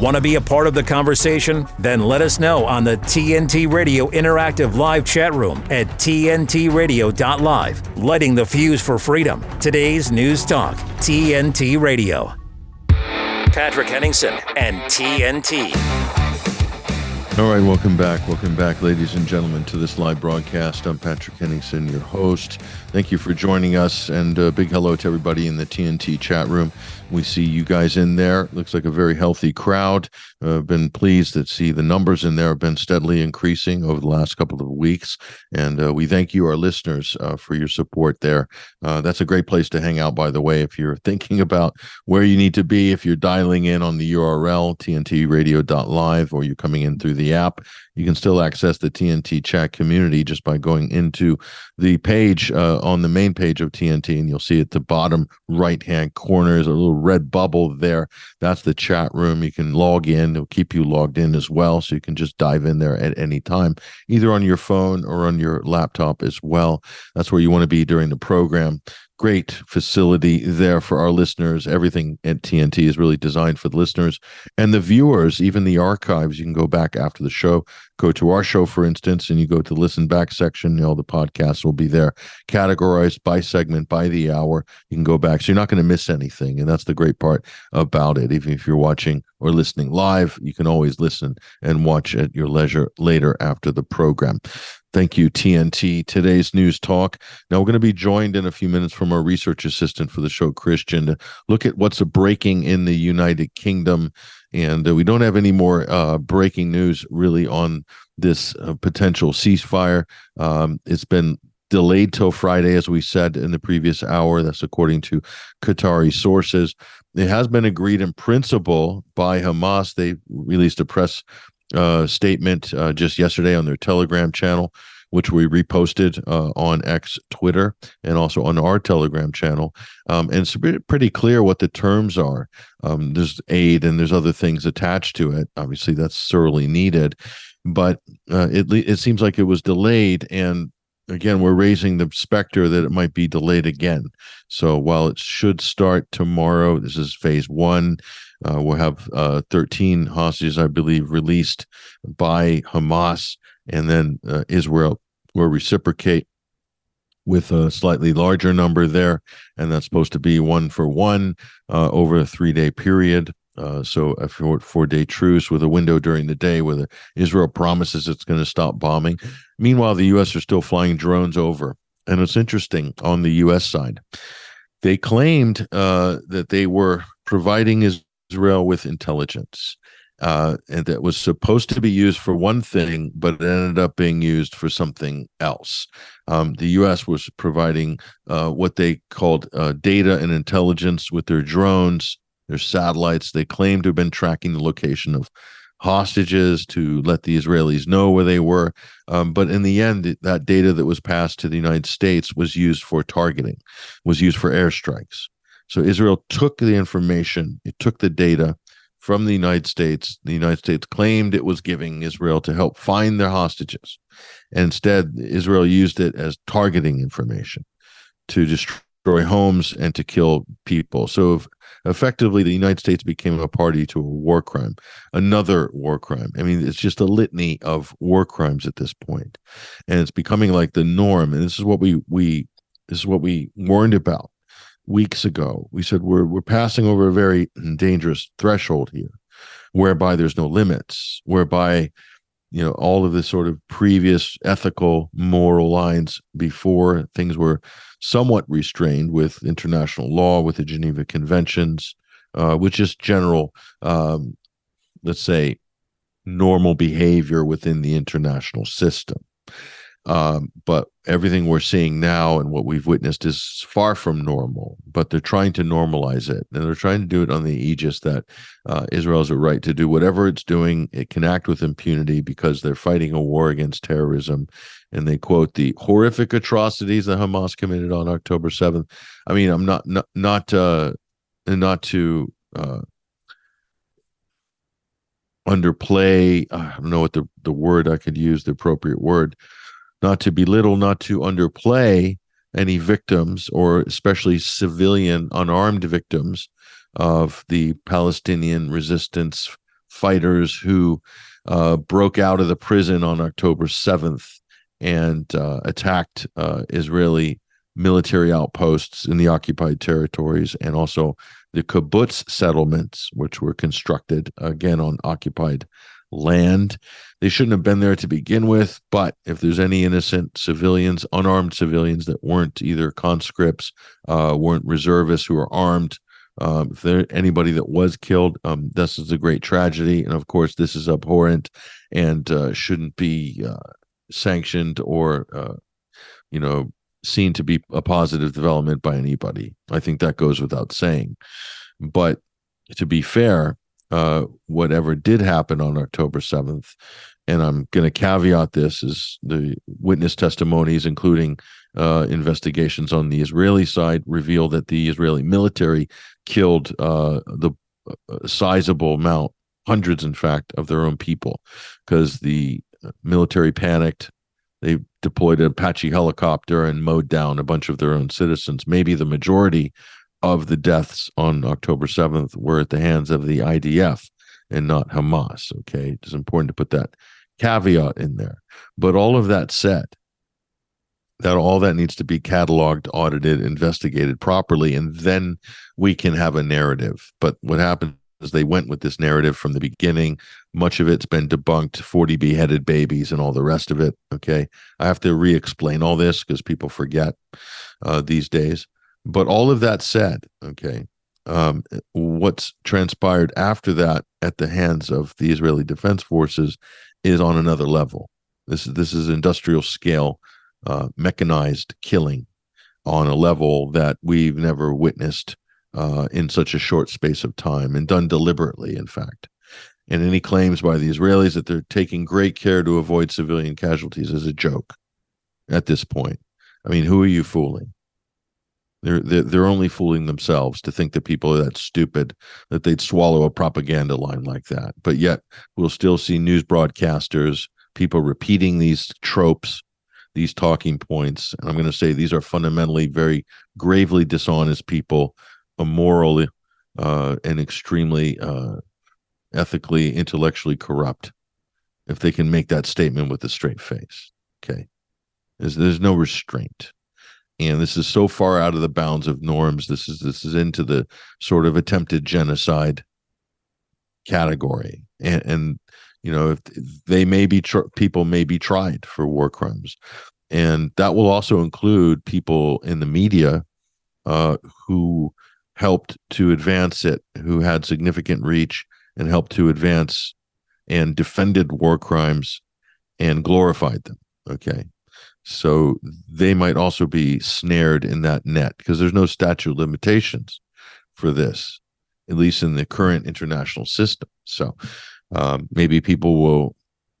Want to be a part of the conversation? Then let us know on the TNT Radio Interactive Live chat room at TNTRadio.live. Lighting the fuse for freedom. Today's News Talk, TNT Radio. Patrick Henningsen and TNT. All right, welcome back. Welcome back, ladies and gentlemen, to this live broadcast. I'm Patrick Henningsen, your host. Thank you for joining us, and a big hello to everybody in the TNT chat room. We see you guys in there. Looks like a very healthy crowd. Uh, been pleased to see the numbers in there have been steadily increasing over the last couple of weeks. And uh, we thank you, our listeners, uh, for your support there. Uh, that's a great place to hang out, by the way, if you're thinking about where you need to be, if you're dialing in on the URL, tntradio.live, or you're coming in through the app, you can still access the TNT chat community just by going into the page uh, on the main page of TNT, and you'll see at the bottom right hand corner is a little red bubble there. That's the chat room. You can log in, it'll keep you logged in as well. So you can just dive in there at any time, either on your phone or on your laptop as well. That's where you want to be during the program great facility there for our listeners. Everything at TNT is really designed for the listeners and the viewers, even the archives. You can go back after the show, go to our show, for instance, and you go to the listen back section. All the podcasts will be there, categorized by segment, by the hour. You can go back. So you're not going to miss anything. And that's the great part about it. Even if you're watching or listening live, you can always listen and watch at your leisure later after the program. Thank you, TNT. Today's news talk. Now, we're going to be joined in a few minutes from our research assistant for the show, Kristian, to look at what's breaking in the United Kingdom. And uh, we don't have any more uh, breaking news really on this uh, potential ceasefire. Um, it's been delayed till Friday, as we said in the previous hour. That's according to Qatari sources. It has been agreed in principle by Hamas. They released a press uh, statement uh, just yesterday on their Telegram channel, which we reposted uh, on X Twitter and also on our Telegram channel. Um, and it's pretty clear what the terms are. Um, there's aid and there's other things attached to it. Obviously, that's sorely needed, but uh, it it seems like it was delayed and. Again, we're raising the specter that it might be delayed again. So while it should start tomorrow, this is phase one. Uh, we'll have uh, 13 hostages, I believe, released by Hamas, and then uh, Israel will reciprocate with a slightly larger number there, and that's supposed to be one for one uh, over a three-day period. Uh, so a four, four-day truce with a window during the day where the, Israel promises it's going to stop bombing. Meanwhile, the U.S. are still flying drones over, and it's interesting on the U.S. side. They claimed uh, that they were providing Israel with intelligence. Uh, and that was supposed to be used for one thing, but it ended up being used for something else. Um, the U.S. was providing uh, what they called uh, data and intelligence with their drones, their satellites. They claimed to have been tracking the location of hostages to let the Israelis know where they were. Um, but in the end, that data that was passed to the United States was used for targeting, was used for airstrikes. So Israel took the information, it took the data from the United States. The United States claimed it was giving Israel to help find their hostages. And instead, Israel used it as targeting information to destroy homes and to kill people. So if, effectively, the United States became a party to a war crime, another war crime. I mean, it's just a litany of war crimes at this point, and it's becoming like the norm. And this is what we we this is what we warned about weeks ago. We said we're we're passing over a very dangerous threshold here, whereby there's no limits, whereby you know all of this sort of previous ethical moral lines before things were somewhat restrained with international law with the geneva conventions uh, with just general um, let's say normal behavior within the international system um, but everything we're seeing now and what we've witnessed is far from normal. But they're trying to normalize it, and they're trying to do it on the aegis that uh, Israel has a right to do whatever it's doing. It can act with impunity because they're fighting a war against terrorism. And they quote the horrific atrocities that Hamas committed on October seventh. I mean, I'm not not not uh, not to uh, underplay. I don't know what the the word I could use, the appropriate word not to belittle, not to underplay any victims or especially civilian unarmed victims of the Palestinian resistance fighters who uh, broke out of the prison on October 7th and uh, attacked uh, Israeli military outposts in the occupied territories and also the kibbutz settlements, which were constructed again on occupied land. They shouldn't have been there to begin with, but if there's any innocent civilians, unarmed civilians that weren't either conscripts, uh, weren't reservists who are armed, um, if there anybody that was killed, um, this is a great tragedy, and of course, this is abhorrent and uh, shouldn't be uh, sanctioned or, uh, you know, seen to be a positive development by anybody. I think that goes without saying. But to be fair, uh, whatever did happen on October 7th, and I'm going to caveat this is the witness testimonies, including uh, investigations on the Israeli side, reveal that the Israeli military killed uh, the uh, sizable amount, hundreds, in fact, of their own people, because the military panicked. They deployed an Apache helicopter and mowed down a bunch of their own citizens. Maybe the majority of the deaths on October 7th were at the hands of the IDF and not Hamas. Okay. It's important to put that caveat in there. But all of that said, that all that needs to be cataloged, audited, investigated properly, and then we can have a narrative. But what happened is they went with this narrative from the beginning. Much of it's been debunked 40 beheaded babies and all the rest of it. Okay. I have to re explain all this because people forget uh, these days. But all of that said, okay, um, what's transpired after that at the hands of the Israeli Defense Forces is on another level. This is this is industrial scale, uh, mechanized killing on a level that we've never witnessed uh, in such a short space of time and done deliberately, in fact. And any claims by the Israelis that they're taking great care to avoid civilian casualties is a joke at this point. I mean, who are you fooling? They're, they're they're only fooling themselves to think that people are that stupid that they'd swallow a propaganda line like that. But yet we'll still see news broadcasters, people repeating these tropes, these talking points. And I'm going to say these are fundamentally very gravely dishonest people, immoral, uh, and extremely uh, ethically, intellectually corrupt. If they can make that statement with a straight face, okay, there's, there's no restraint and this is so far out of the bounds of norms this is this is into the sort of attempted genocide category. And, and you know if they may be tr- people may be tried for war crimes. And that will also include people in the media uh, who helped to advance it who had significant reach and helped to advance and defended war crimes and glorified them okay so they might also be snared in that net because there's no statute limitations for this, at least in the current international system. So um, maybe people will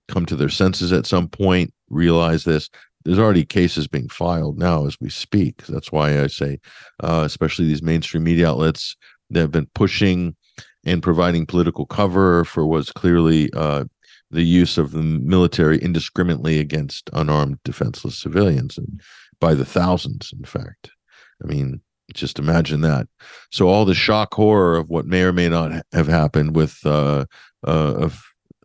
come to their senses at some point, realize this. There's already cases being filed now as we speak. That's why I say, uh, especially these mainstream media outlets that have been pushing and providing political cover for what's clearly uh, the use of the military indiscriminately against unarmed defenseless civilians and by the thousands in fact. I mean just imagine that. So all the shock horror of what may or may not have happened with uh, uh,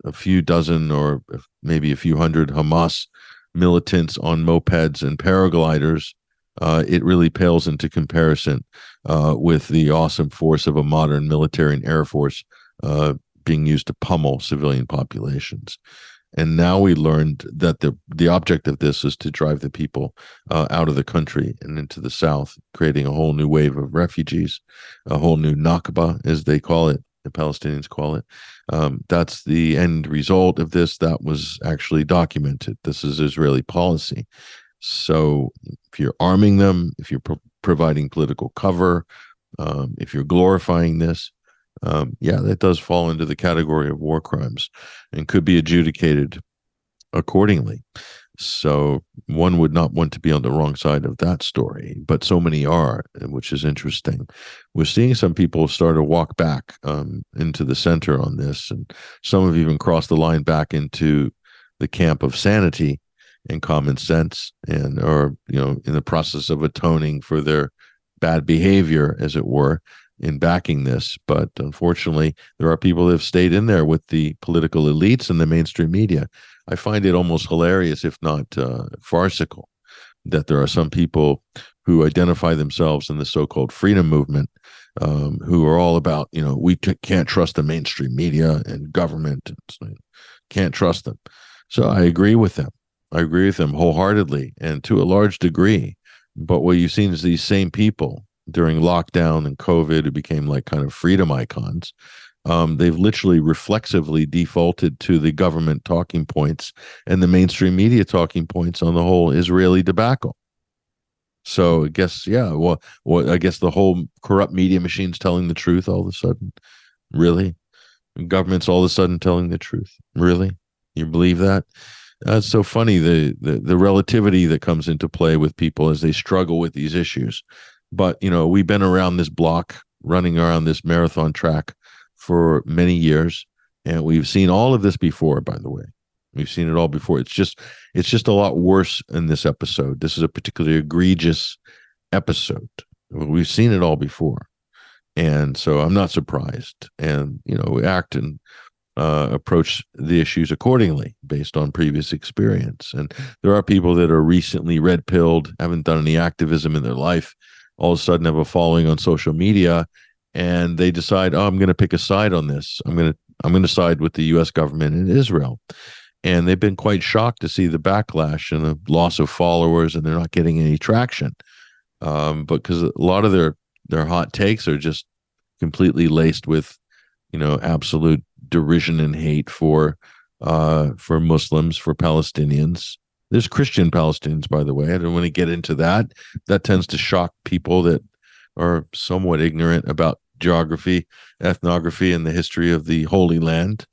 a, few dozen or maybe a few hundred hamas militants on mopeds and paragliders uh, it really pales into comparison uh, with the awesome force of a modern military and air force uh, being used to pummel civilian populations. And now we learned that the the object of this is to drive the people uh, out of the country and into the south, creating a whole new wave of refugees, a whole new Nakba, as they call it, the Palestinians call it. Um, that's the end result of this. That was actually documented. This is Israeli policy. So if you're arming them, if you're pro- providing political cover, um, if you're glorifying this, um, yeah, that does fall into the category of war crimes and could be adjudicated accordingly. So one would not want to be on the wrong side of that story, but so many are, which is interesting. We're seeing some people start to walk back um, into the center on this, and some have even crossed the line back into the camp of sanity and common sense, and are you know in the process of atoning for their bad behavior, as it were, in backing this. But unfortunately, there are people that have stayed in there with the political elites and the mainstream media. I find it almost hilarious, if not uh, farcical, that there are some people who identify themselves in the so-called freedom movement um, who are all about you know we can't trust the mainstream media and government and can't trust them so i agree with them i agree with them wholeheartedly and to a large degree but what you've seen is these same people during lockdown and covid who became like kind of freedom icons um, they've literally reflexively defaulted to the government talking points and the mainstream media talking points on the whole israeli debacle so I guess yeah, well, well, I guess the whole corrupt media machine's telling the truth all of a sudden. Really, government's all of a sudden telling the truth. Really, you believe that? That's so funny the, the the relativity that comes into play with people as they struggle with these issues. But you know, we've been around this block, running around this marathon track for many years, and we've seen all of this before. By the way, We've seen it all before. It's just it's just a lot worse in this episode. This is a particularly egregious episode. We've seen it all before. And so I'm not surprised. And you know, we act and uh, approach the issues accordingly based on previous experience. And there are people that are recently red pilled, haven't done any activism in their life, all of a sudden have a following on social media, and they decide, oh, I'm going to pick a side on this. I'm going to I'm going to side with the U.S. government and Israel and they've been quite shocked to see the backlash and the loss of followers and they're not getting any traction um, because a lot of their their hot takes are just completely laced with you know absolute derision and hate for uh, for muslims for palestinians there's christian palestinians by the way i don't want to get into that that tends to shock people that are somewhat ignorant about geography, ethnography, and the history of the Holy Land.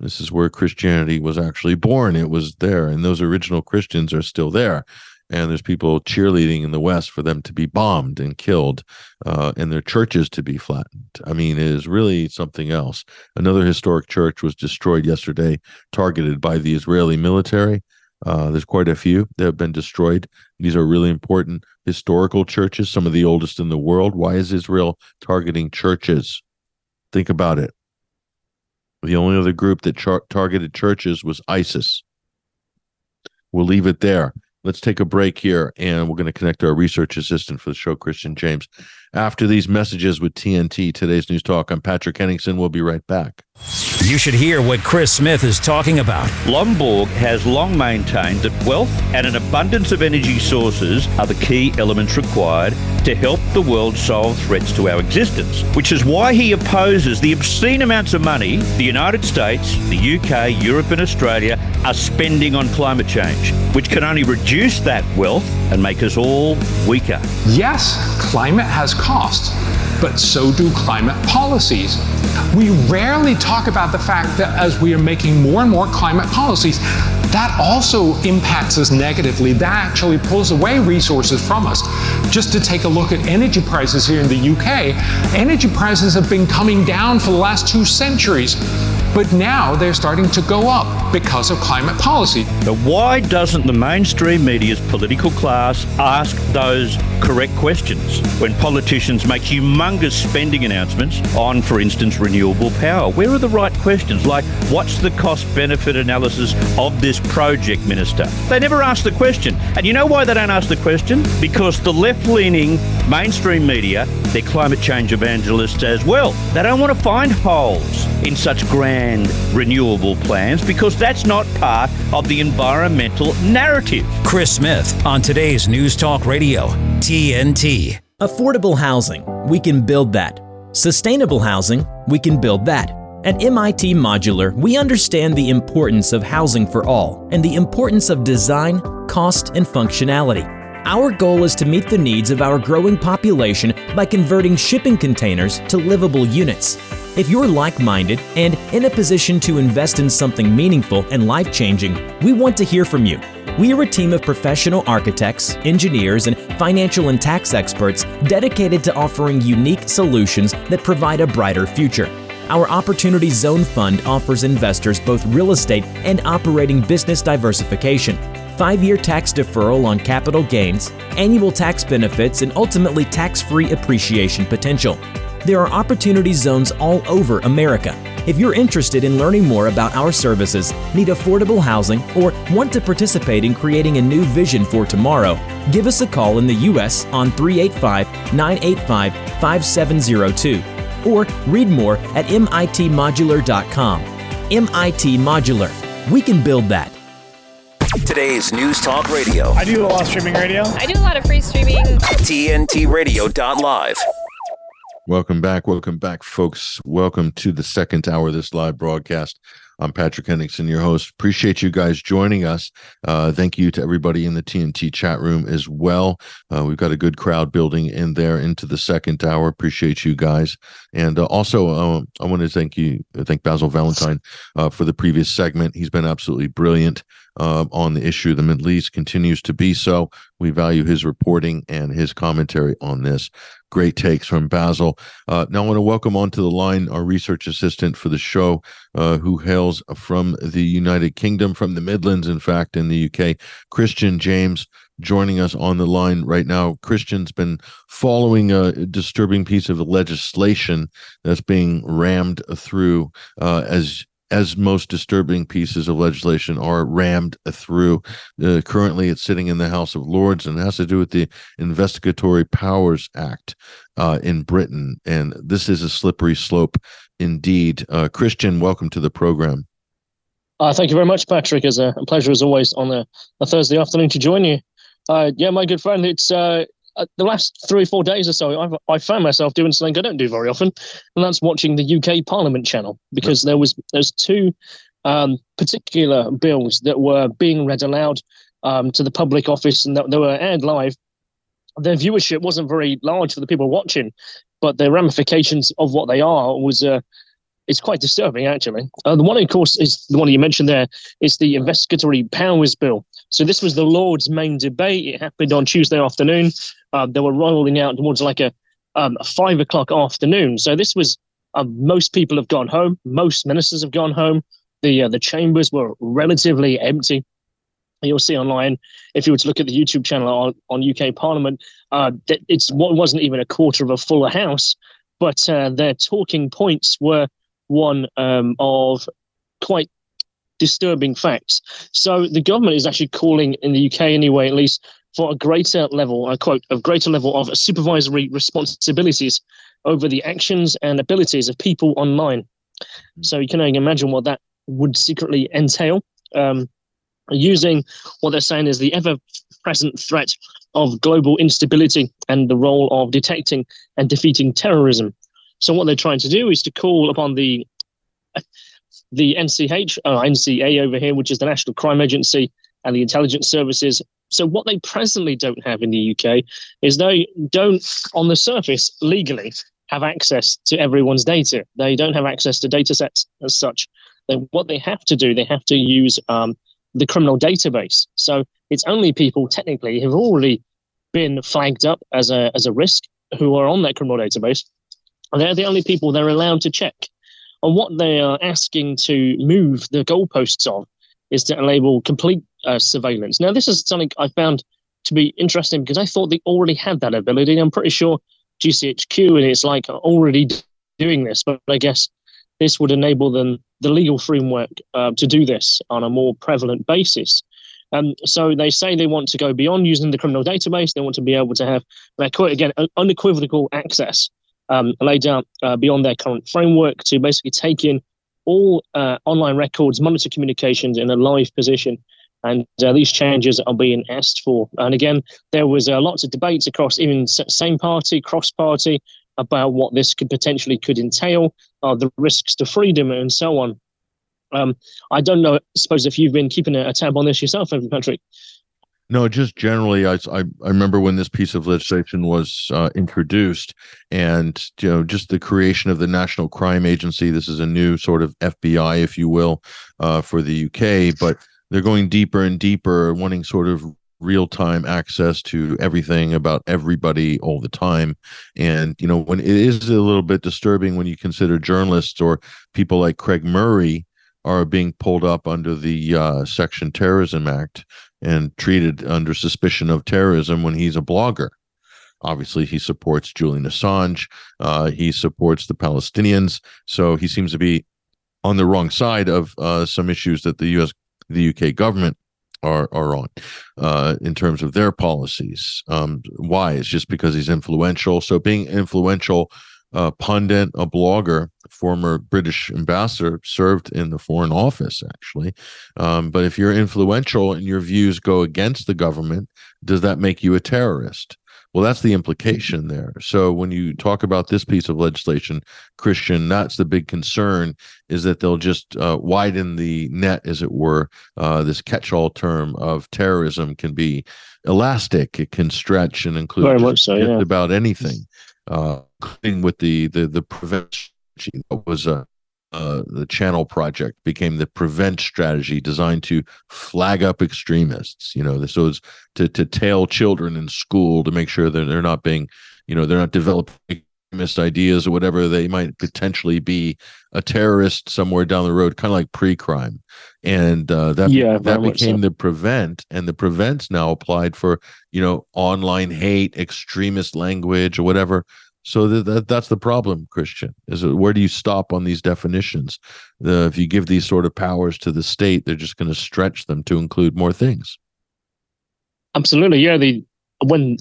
This is where Christianity was actually born. It was there, and those original Christians are still there. And there's people cheerleading in the West for them to be bombed and killed, uh, and their churches to be flattened. I mean, it is really something else. Another historic church was destroyed yesterday, targeted by the Israeli military. Uh, there's quite a few that have been destroyed. These are really important historical churches, some of the oldest in the world. Why is Israel targeting churches? Think about it. The only other group that char- targeted churches was ISIS. We'll leave it there. Let's take a break here and we're going to connect our research assistant for the show, Kristian James. After these messages with TNT, today's News Talk, I'm Patrick Henningsen. We'll be right back. You should hear what Chris Smith is talking about. Lomborg has long maintained that wealth and an abundance of energy sources are the key elements required to help the world solve threats to our existence, which is why he opposes the obscene amounts of money the United States, the UK, Europe, and Australia are spending on climate change, which can only reduce that wealth and make us all weaker. Yes, climate has costs but so do climate policies. We rarely talk about the fact that as we are making more and more climate policies, that also impacts us negatively. That actually pulls away resources from us. Just to take a look at energy prices here in the UK, energy prices have been coming down for the last two centuries. But now they're starting to go up because of climate policy. But why doesn't the mainstream media's political class ask those correct questions when politicians make humongous spending announcements on, for instance, renewable power? Where are the right questions? Like, what's the cost benefit analysis of this project, Minister? They never ask the question. And you know why they don't ask the question? Because the left leaning mainstream media, they're climate change evangelists as well. They don't want to find holes in such grand renewable plans because that's not part of the environmental narrative. Chris Smith on today's News Talk Radio, TNT. Affordable housing, we can build that. Sustainable housing, we can build that. At MIT Modular, we understand the importance of housing for all and the importance of design, cost, and functionality. Our goal is to meet the needs of our growing population by converting shipping containers to livable units. If you're like minded and in a position to invest in something meaningful and life changing, we want to hear from you. We are a team of professional architects, engineers, and financial and tax experts dedicated to offering unique solutions that provide a brighter future. Our Opportunity Zone Fund offers investors both real estate and operating business diversification, five year tax deferral on capital gains, annual tax benefits, and ultimately tax free appreciation potential. There are opportunity zones all over America. If you're interested in learning more about our services, need affordable housing, or want to participate in creating a new vision for tomorrow, give us a call in the U.S. on 385 985 5702 or read more at mitmodular.com. MIT Modular. We can build that. Today's News Talk Radio. I do a lot of streaming radio. I do a lot of free streaming. TNTRadio.live. Welcome back. Welcome back, folks. Welcome to the second hour of this live broadcast. I'm Patrick Henningsen, your host. Appreciate you guys joining us. Uh, thank you to everybody in the TNT chat room as well. Uh, we've got a good crowd building in there into the second hour. Appreciate you guys. And uh, also, uh, I want to thank you, thank Basil Valentine uh, for the previous segment. He's been absolutely brilliant uh, on the issue of the Middle East, continues to be so. We value his reporting and his commentary on this. Great takes from Basil. Uh, now, I want to welcome onto the line our research assistant for the show, uh, who hails from the United Kingdom, from the Midlands, in fact, in the UK, Kristian James. Joining us on the line right now. Kristian's been following a disturbing piece of legislation that's being rammed through uh, as as most disturbing pieces of legislation are rammed through. Uh, currently, it's sitting in the House of Lords and it has to do with the Investigatory Powers Act uh, in Britain. And this is a slippery slope indeed. Uh, Kristian, welcome to the program. Uh, thank you very much, Patrick. It's a pleasure, as always, on a, a Thursday afternoon to join you. Uh, yeah, my good friend, it's uh, the last three or four days or so, I've I found myself doing something I don't do very often, and that's watching the UK Parliament channel because there was there's two um, particular bills that were being read aloud um, to the public office and that they were aired live. Their viewership wasn't very large for the people watching, but the ramifications of what they are was uh, it's quite disturbing actually. Uh, the one, of course, is the one you mentioned there is the investigatory powers bill. So this was the Lord's main debate. It happened on Tuesday afternoon. Uh, they were rolling out towards like a, um, a five o'clock afternoon. So this was uh, most people have gone home. Most ministers have gone home. The uh, the chambers were relatively empty. You'll see online if you were to look at the YouTube channel on, on UK Parliament, uh, it's what wasn't even a quarter of a full house, but uh, their talking points were one um, of quite disturbing facts. So the government is actually calling in the UK anyway, at least for a greater level, I quote, of greater level of supervisory responsibilities over the actions and abilities of people online. Hmm. So you can imagine what that would secretly entail. Um, using what they're saying is the ever present threat of global instability and the role of detecting and defeating terrorism. So what they're trying to do is to call upon the the NCH, uh, NCA over here, which is the National Crime Agency and the intelligence services, so what they presently don't have in the UK is they don't, on the surface, legally have access to everyone's data. They don't have access to data sets as such. Then what they have to do, they have to use um, the criminal database. So it's only people technically who've already been flagged up as a as a risk who are on that criminal database. They're the only people they're allowed to check. And what they are asking to move the goalposts of is to enable complete uh, surveillance. Now, this is something I found to be interesting because I thought they already had that ability. I'm pretty sure GCHQ and it's like already doing this, but I guess this would enable them the legal framework uh, to do this on a more prevalent basis. Um, so they say they want to go beyond using the criminal database. They want to be able to have, I quote again, unequivocal access um, laid out uh, beyond their current framework to basically take in all uh, online records, monitor communications in a live position. And uh, these changes are being asked for. And again, there was uh, lots of debates across even same party, cross party, about what this could potentially could entail, uh, the risks to freedom, and so on. Um, I don't know. I suppose if you've been keeping a, a tab on this yourself, Patrick. No, just generally, I, I, I remember when this piece of legislation was uh, introduced, and you know, just the creation of the National Crime Agency. This is a new sort of FBI, if you will, uh, for the UK. But they're going deeper and deeper, wanting sort of real time access to everything about everybody all the time. And you know, when it is a little bit disturbing when you consider journalists or people like Craig Murray are being pulled up under the uh, Section Terrorism Act and treated under suspicion of terrorism when he's a blogger. obviously he supports Julian Assange. Uh, he supports the Palestinians. So he seems to be on the wrong side of uh, some issues that the U.S. the UK government are are on uh, in terms of their policies. Um, why? It's just because he's influential. So being influential, a pundit, a blogger, former British ambassador, served in the Foreign Office actually. Um, but if you're influential and your views go against the government, does that make you a terrorist? Well, that's the implication there. So when you talk about this piece of legislation, Kristian, that's the big concern is that they'll just uh, widen the net, as it were. Uh, this catch-all term of terrorism can be elastic; it can stretch and include Very much so, yeah. about anything, uh, including with the the the prevention that was a uh, the channel project became the prevent strategy designed to flag up extremists you know this was to to tail children in school to make sure that they're not being you know they're not developing extremist ideas or whatever they might potentially be a terrorist somewhere down the road kind of like pre-crime and uh, that yeah, that became so. the prevent and the prevents now applied for you know online hate extremist language or whatever so that, that that's the problem, Kristian. Is where do you stop on these definitions? The, if you give these sort of powers to the state, they're just going to stretch them to include more things. Absolutely, yeah. The when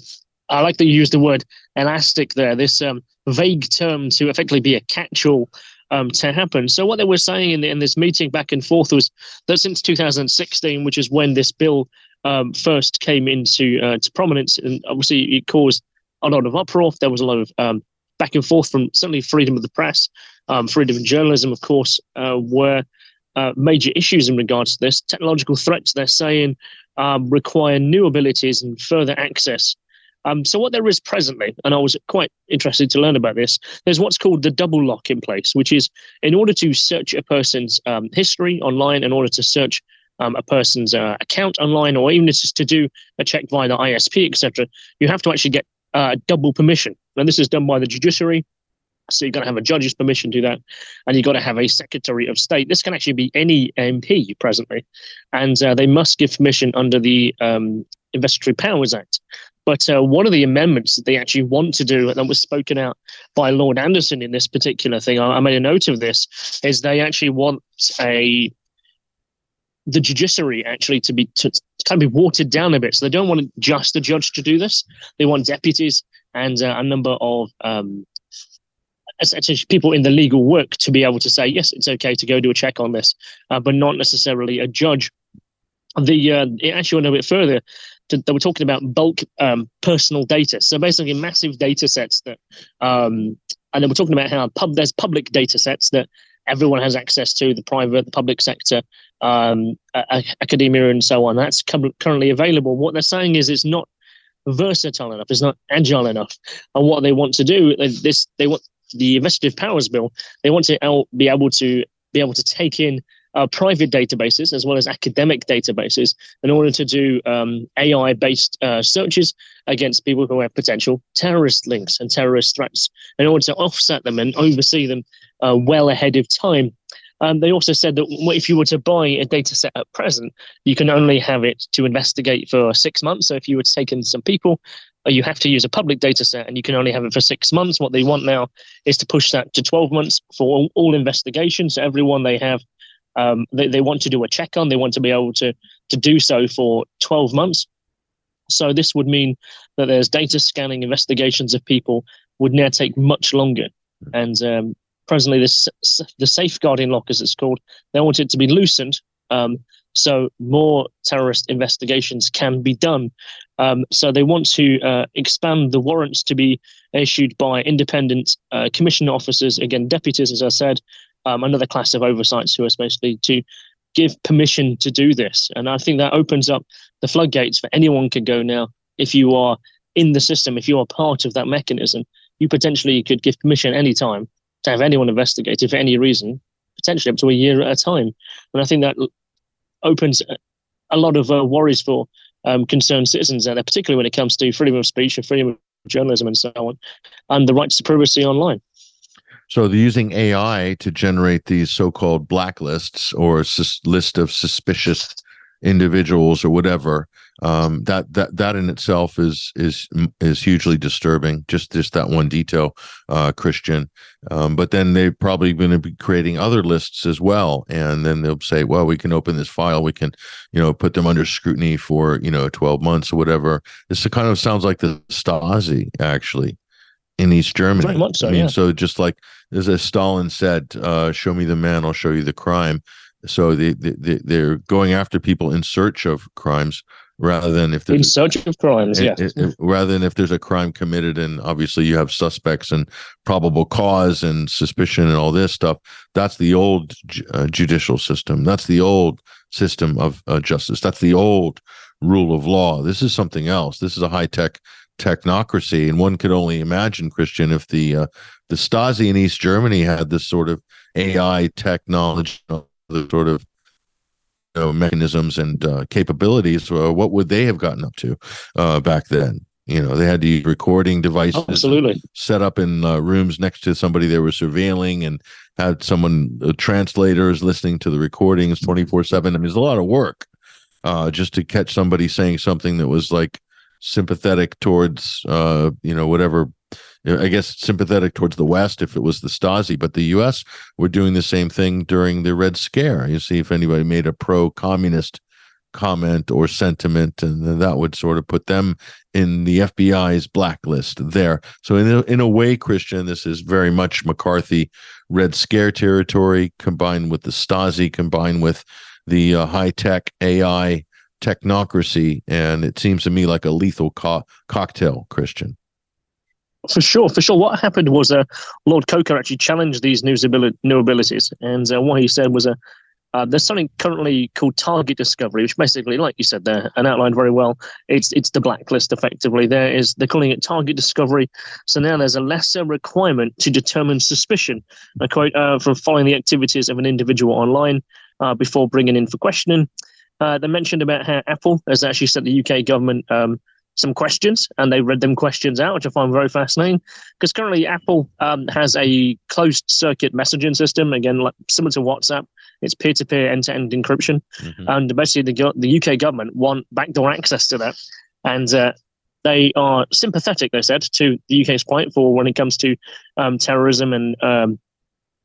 I like that you use the word elastic there. This um, vague term to effectively be a catch-all um, to happen. So what they were saying in, the, in this meeting back and forth was that since 2016, which is when this bill um, first came into uh, to prominence, and obviously it caused a lot of uproar. There was a lot of um, back and forth from certainly freedom of the press, um, freedom of journalism, of course, uh, were uh, major issues in regards to this. Technological threats, they're saying, um, require new abilities and further access. Um, so, what there is presently, and I was quite interested to learn about this, there's what's called the double lock in place, which is in order to search a person's um, history online, in order to search um, a person's uh, account online, or even just to do a check via the ISP, etc., you have to actually get uh, double permission. And this is done by the judiciary. So you've got to have a judge's permission to do that, and you've got to have a secretary of state. This can actually be any MP presently, and uh, they must give permission under the um, Investigatory Powers Act. But uh, one of the amendments that they actually want to do, and that was spoken out by Lord Anderson in this particular thing, I, I made a note of this, is they actually want a the judiciary actually to be to, to kind of be watered down a bit. So they don't want just a judge to do this. They want deputies and uh, a number of um, essentially people in the legal work to be able to say yes, it's okay to go do a check on this, uh, but not necessarily a judge. The uh, it actually went a bit further. They were talking about bulk um, personal data. So basically, massive data sets that, um, and then we're talking about how pub, there's public data sets that everyone has access to the private, the public sector, um, academia, and so on. That's currently available. What they're saying is it's not versatile enough. It's not agile enough. And what they want to do, this they want the investigative powers bill. They want to be able to be able to take in uh, private databases as well as academic databases in order to do um, AI based uh, searches against people who have potential terrorist links and terrorist threats in order to offset them and oversee them uh, well ahead of time. Um, they also said that if you were to buy a data set at present, you can only have it to investigate for six months. So if you were to take in some people, uh, you have to use a public data set and you can only have it for six months. What they want now is to push that to 12 months for all, all investigations. So everyone they have, um, they, they want to do a check on, they want to be able to, to do so for 12 months. So this would mean that there's data scanning investigations of people would now take much longer. And um, presently this the safeguarding lock as it's called they want it to be loosened um, so more terrorist investigations can be done. Um, so they want to uh, expand the warrants to be issued by independent uh, commission officers again deputies as i said um, another class of oversights who are supposedly to give permission to do this. And i think that opens up the floodgates for anyone can go now if you are in the system if you are part of that mechanism. You potentially could give permission anytime to have anyone investigated for any reason, potentially up to a year at a time. And I think that opens a lot of uh, worries for um, concerned citizens out there, particularly when it comes to freedom of speech and freedom of journalism and so on, and the rights to privacy online. So they're using AI to generate these so-called blacklists or sus- list of suspicious individuals or whatever. Um, that that that in itself is is is hugely disturbing. Just just that one detail, uh, Kristian. Um, but then they're probably going to be creating other lists as well, and then they'll say, well, we can open this file, we can, you know, put them under scrutiny for you know twelve months or whatever. This kind of sounds like the Stasi actually in East Germany. Very much so, I mean, yeah. so just like as Stalin said, uh, "Show me the man, I'll show you the crime." So they, they they're going after people in search of crimes rather than if in there's search of crimes. Yes, it- it- rather than if there's a crime committed and obviously you have suspects and probable cause and suspicion and all this stuff that's the old uh, judicial system. That's the old system of uh, justice. That's the old rule of law. This is something else. This is a high-tech technocracy and one could only imagine Kristian if the uh, the stasi in east germany had this sort of ai technology the sort of know, mechanisms and uh, capabilities, uh, what would they have gotten up to uh, back then? You know, they had to use recording devices absolutely. set up in uh, rooms next to somebody they were surveilling and had someone, uh, translators listening to the recordings 24 7. I mean, it's a lot of work uh, just to catch somebody saying something that was like sympathetic towards, uh, you know, whatever. I guess sympathetic towards the West if it was the Stasi, but the U.S. were doing the same thing during the Red Scare. You see if anybody made a pro-communist comment or sentiment, and that would sort of put them in the FBI's blacklist there. So in a, in a way, Kristian, this is very much McCarthy Red Scare territory combined with the Stasi, combined with the uh, high tech AI technocracy, and it seems to me like a lethal co- cocktail, Kristian. For sure, for sure. What happened was uh, Lord Coaker actually challenged these new, abili- new abilities, and uh, what he said was uh, uh, there's something currently called target discovery, which basically, like you said there, and outlined very well, it's it's the blacklist. Effectively, there is they're calling it target discovery. So now there's a lesser requirement to determine suspicion. I quote uh, from following the activities of an individual online uh, before bringing in for questioning. Uh, they mentioned about how Apple has actually sent the UK government um, some questions, and they read them questions out, which I find very fascinating. Because currently, Apple um, has a closed circuit messaging system, again, like similar to WhatsApp. It's peer to peer, end to end encryption, and basically, the, the UK government want backdoor access to that, and uh, they are sympathetic. They said to the UK's plight for when it comes to um, terrorism and um,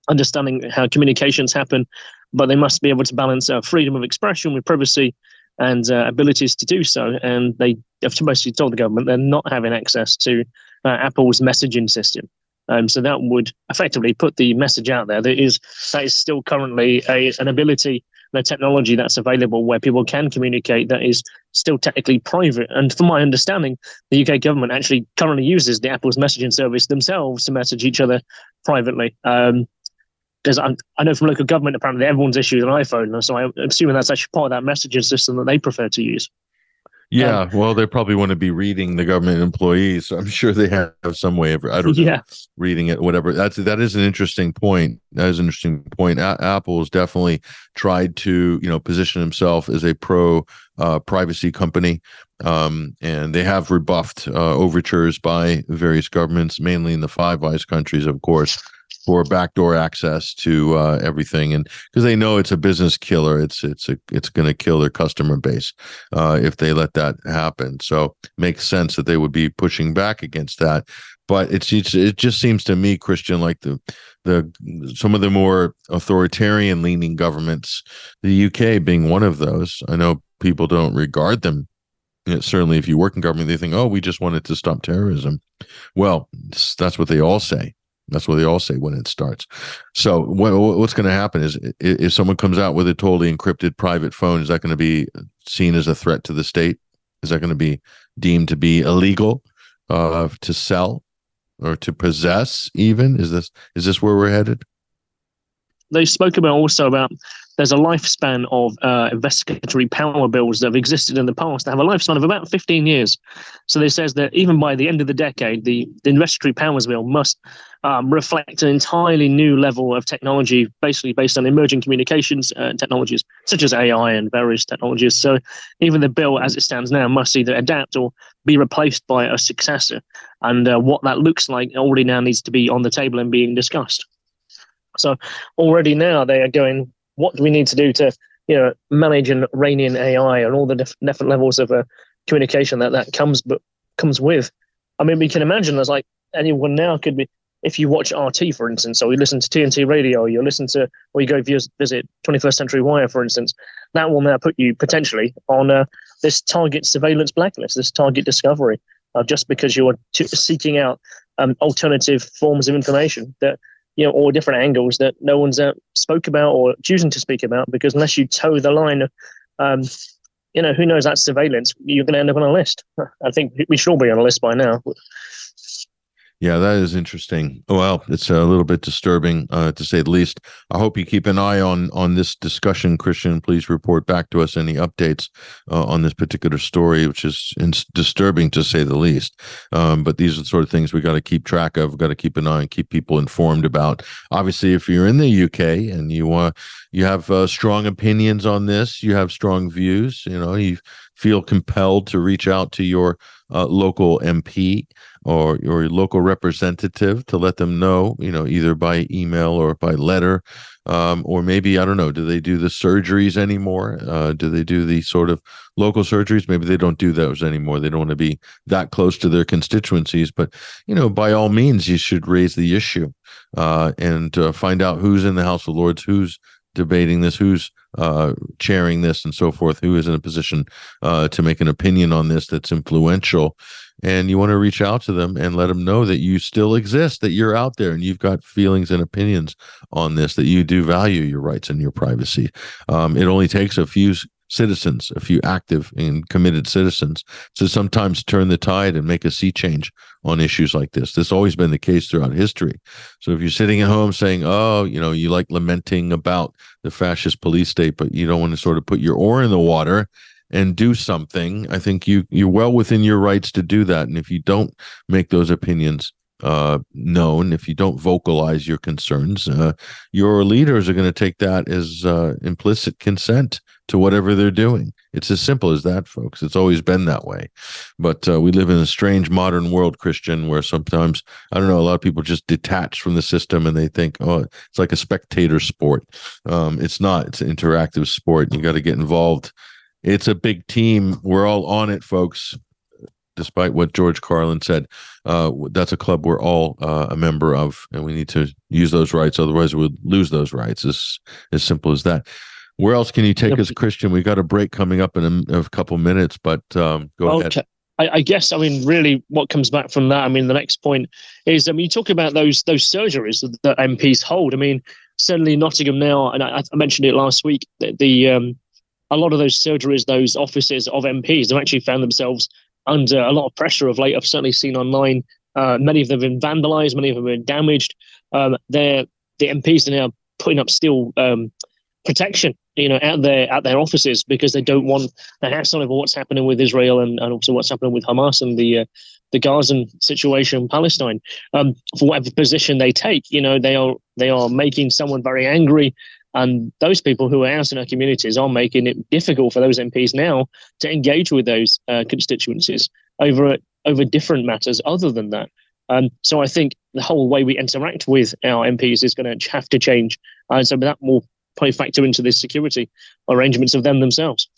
understanding how communications happen, but they must be able to balance uh, freedom of expression with privacy and uh, abilities to do so. And they have basically told the government they're not having access to uh, Apple's messaging system. Um, so that would effectively put the message out there that is that is still currently a, an ability, a technology that's available where people can communicate that is still technically private. And from my understanding, the UK government actually currently uses the Apple's messaging service themselves to message each other privately. Um, because I, I know from local government, apparently everyone's issued an iPhone, so I'm assuming that's actually part of that messaging system that they prefer to use. Yeah, well, they probably want to be reading the government employees. So I'm sure they have some way of I don't know Yeah. reading it, whatever. That's that is an interesting point. That is an interesting point. A- Apple has definitely tried to you know position himself as a pro uh, privacy company, um, and they have rebuffed uh, overtures by various governments, mainly in the Five Eyes countries, of course. For backdoor access to uh, everything, and because they know it's a business killer, it's it's a, it's going to kill their customer base uh, if they let that happen. So makes sense that they would be pushing back against that. But it's, it's it just seems to me, Kristian, like the the some of the more authoritarian leaning governments, the UK being one of those. I know people don't regard them. certainly, if you work in government, they think, "Oh, we just wanted to stop terrorism." Well, that's what they all say. That's what they all say when it starts. So what, what's going to happen is if someone comes out with a totally encrypted private phone, is that going to be seen as a threat to the state? Is that going to be deemed to be illegal uh, to sell or to possess? Even is this is this where we're headed? They spoke about also about there's a lifespan of uh, investigatory power bills that have existed in the past that have a lifespan of about 15 years. So they says that even by the end of the decade, the, the investigatory powers bill must um, reflect an entirely new level of technology, basically based on emerging communications uh, technologies such as AI and various technologies. So even the bill as it stands now must either adapt or be replaced by a successor. And uh, what that looks like already now needs to be on the table and being discussed. So already now they are going, what do we need to do to you know, manage and rein in AI and all the diff- different levels of uh, communication that that comes but comes with. I mean, we can imagine as like anyone now could be if you watch RT, for instance, or you listen to TNT Radio, or you listen to, or you go visit 21st Century Wire, for instance, that will now put you potentially on uh, this target surveillance blacklist, this target discovery, uh, just because you're t- seeking out um, alternative forms of information that, you know, or different angles that no one's uh, spoke about or choosing to speak about, because unless you toe the line, um, you know, who knows that surveillance, you're going to end up on a list. I think we should all be on a list by now. Yeah, that is interesting. Well, it's a little bit disturbing, uh, to say the least. I hope you keep an eye on on this discussion, Kristian. Please report back to us any updates uh, on this particular story, which is disturbing to say the least. Um, but these are the sort of things we got to keep track of. Got to keep an eye and keep people informed about. Obviously, if you're in the UK and you uh, you have uh, strong opinions on this, you have strong views. You know, you feel compelled to reach out to your uh, local MP or your local representative to let them know, you know, either by email or by letter, um, or maybe I don't know. Do they do the surgeries anymore? Uh, do they do the sort of local surgeries? Maybe they don't do those anymore. They don't want to be that close to their constituencies. But you know, by all means, you should raise the issue uh, and uh, find out who's in the House of Lords, who's debating this, who's uh, chairing this, and so forth, who is in a position uh, to make an opinion on this that's influential. And you want to reach out to them and let them know that you still exist, that you're out there, and you've got feelings and opinions on this, that you do value your rights and your privacy. Um, it only takes a few citizens, a few active and committed citizens, to sometimes turn the tide and make a sea change on issues like this. This has always been the case throughout history. So if you're sitting at home saying, oh, you know, you like lamenting about the fascist police state, but you don't want to sort of put your oar in the water and do something, I think you you're well within your rights to do that. And if you don't make those opinions uh, known, if you don't vocalize your concerns, uh, your leaders are going to take that as uh, implicit consent to whatever they're doing. It's as simple as that, folks. It's always been that way. But uh, we live in a strange modern world, Kristian, where sometimes, I don't know, a lot of people just detach from the system and they think, oh, it's like a spectator sport. Um, it's not, it's an interactive sport. You got to get involved. It's a big team. We're all on it, folks despite what George Carlin said, uh, that's a club we're all uh, a member of, and we need to use those rights. Otherwise, we'll lose those rights. It's as simple as that. Where else can you take yep. us, Kristian? We've got a break coming up in a, a couple minutes, but um, go okay. ahead. I, I, guess I mean really what comes back from that. I mean the next point is I mean you talk about those those surgeries that, that MPs hold. I mean certainly Nottingham now, and I, I mentioned it last week. The, the um, a lot of those surgeries, those offices of MPs, have actually found themselves under a lot of pressure of late. I've certainly seen online uh, many of them have been vandalized, many of them have been damaged. Um, they're, the MPs are now putting up steel um, protection, you know, at their at their offices because they don't want the hassle of what's happening with Israel and, and also what's happening with Hamas and the uh, the Gazan situation in Palestine. Um, for whatever position they take, you know, they are they are making someone very angry and those people who are out in our communities are making it difficult for those MPs now to engage with those uh, constituencies over over different matters other than that. Um, so I think the whole way we interact with our MPs is going to have to change. And so that will probably factor into the security arrangements of them themselves.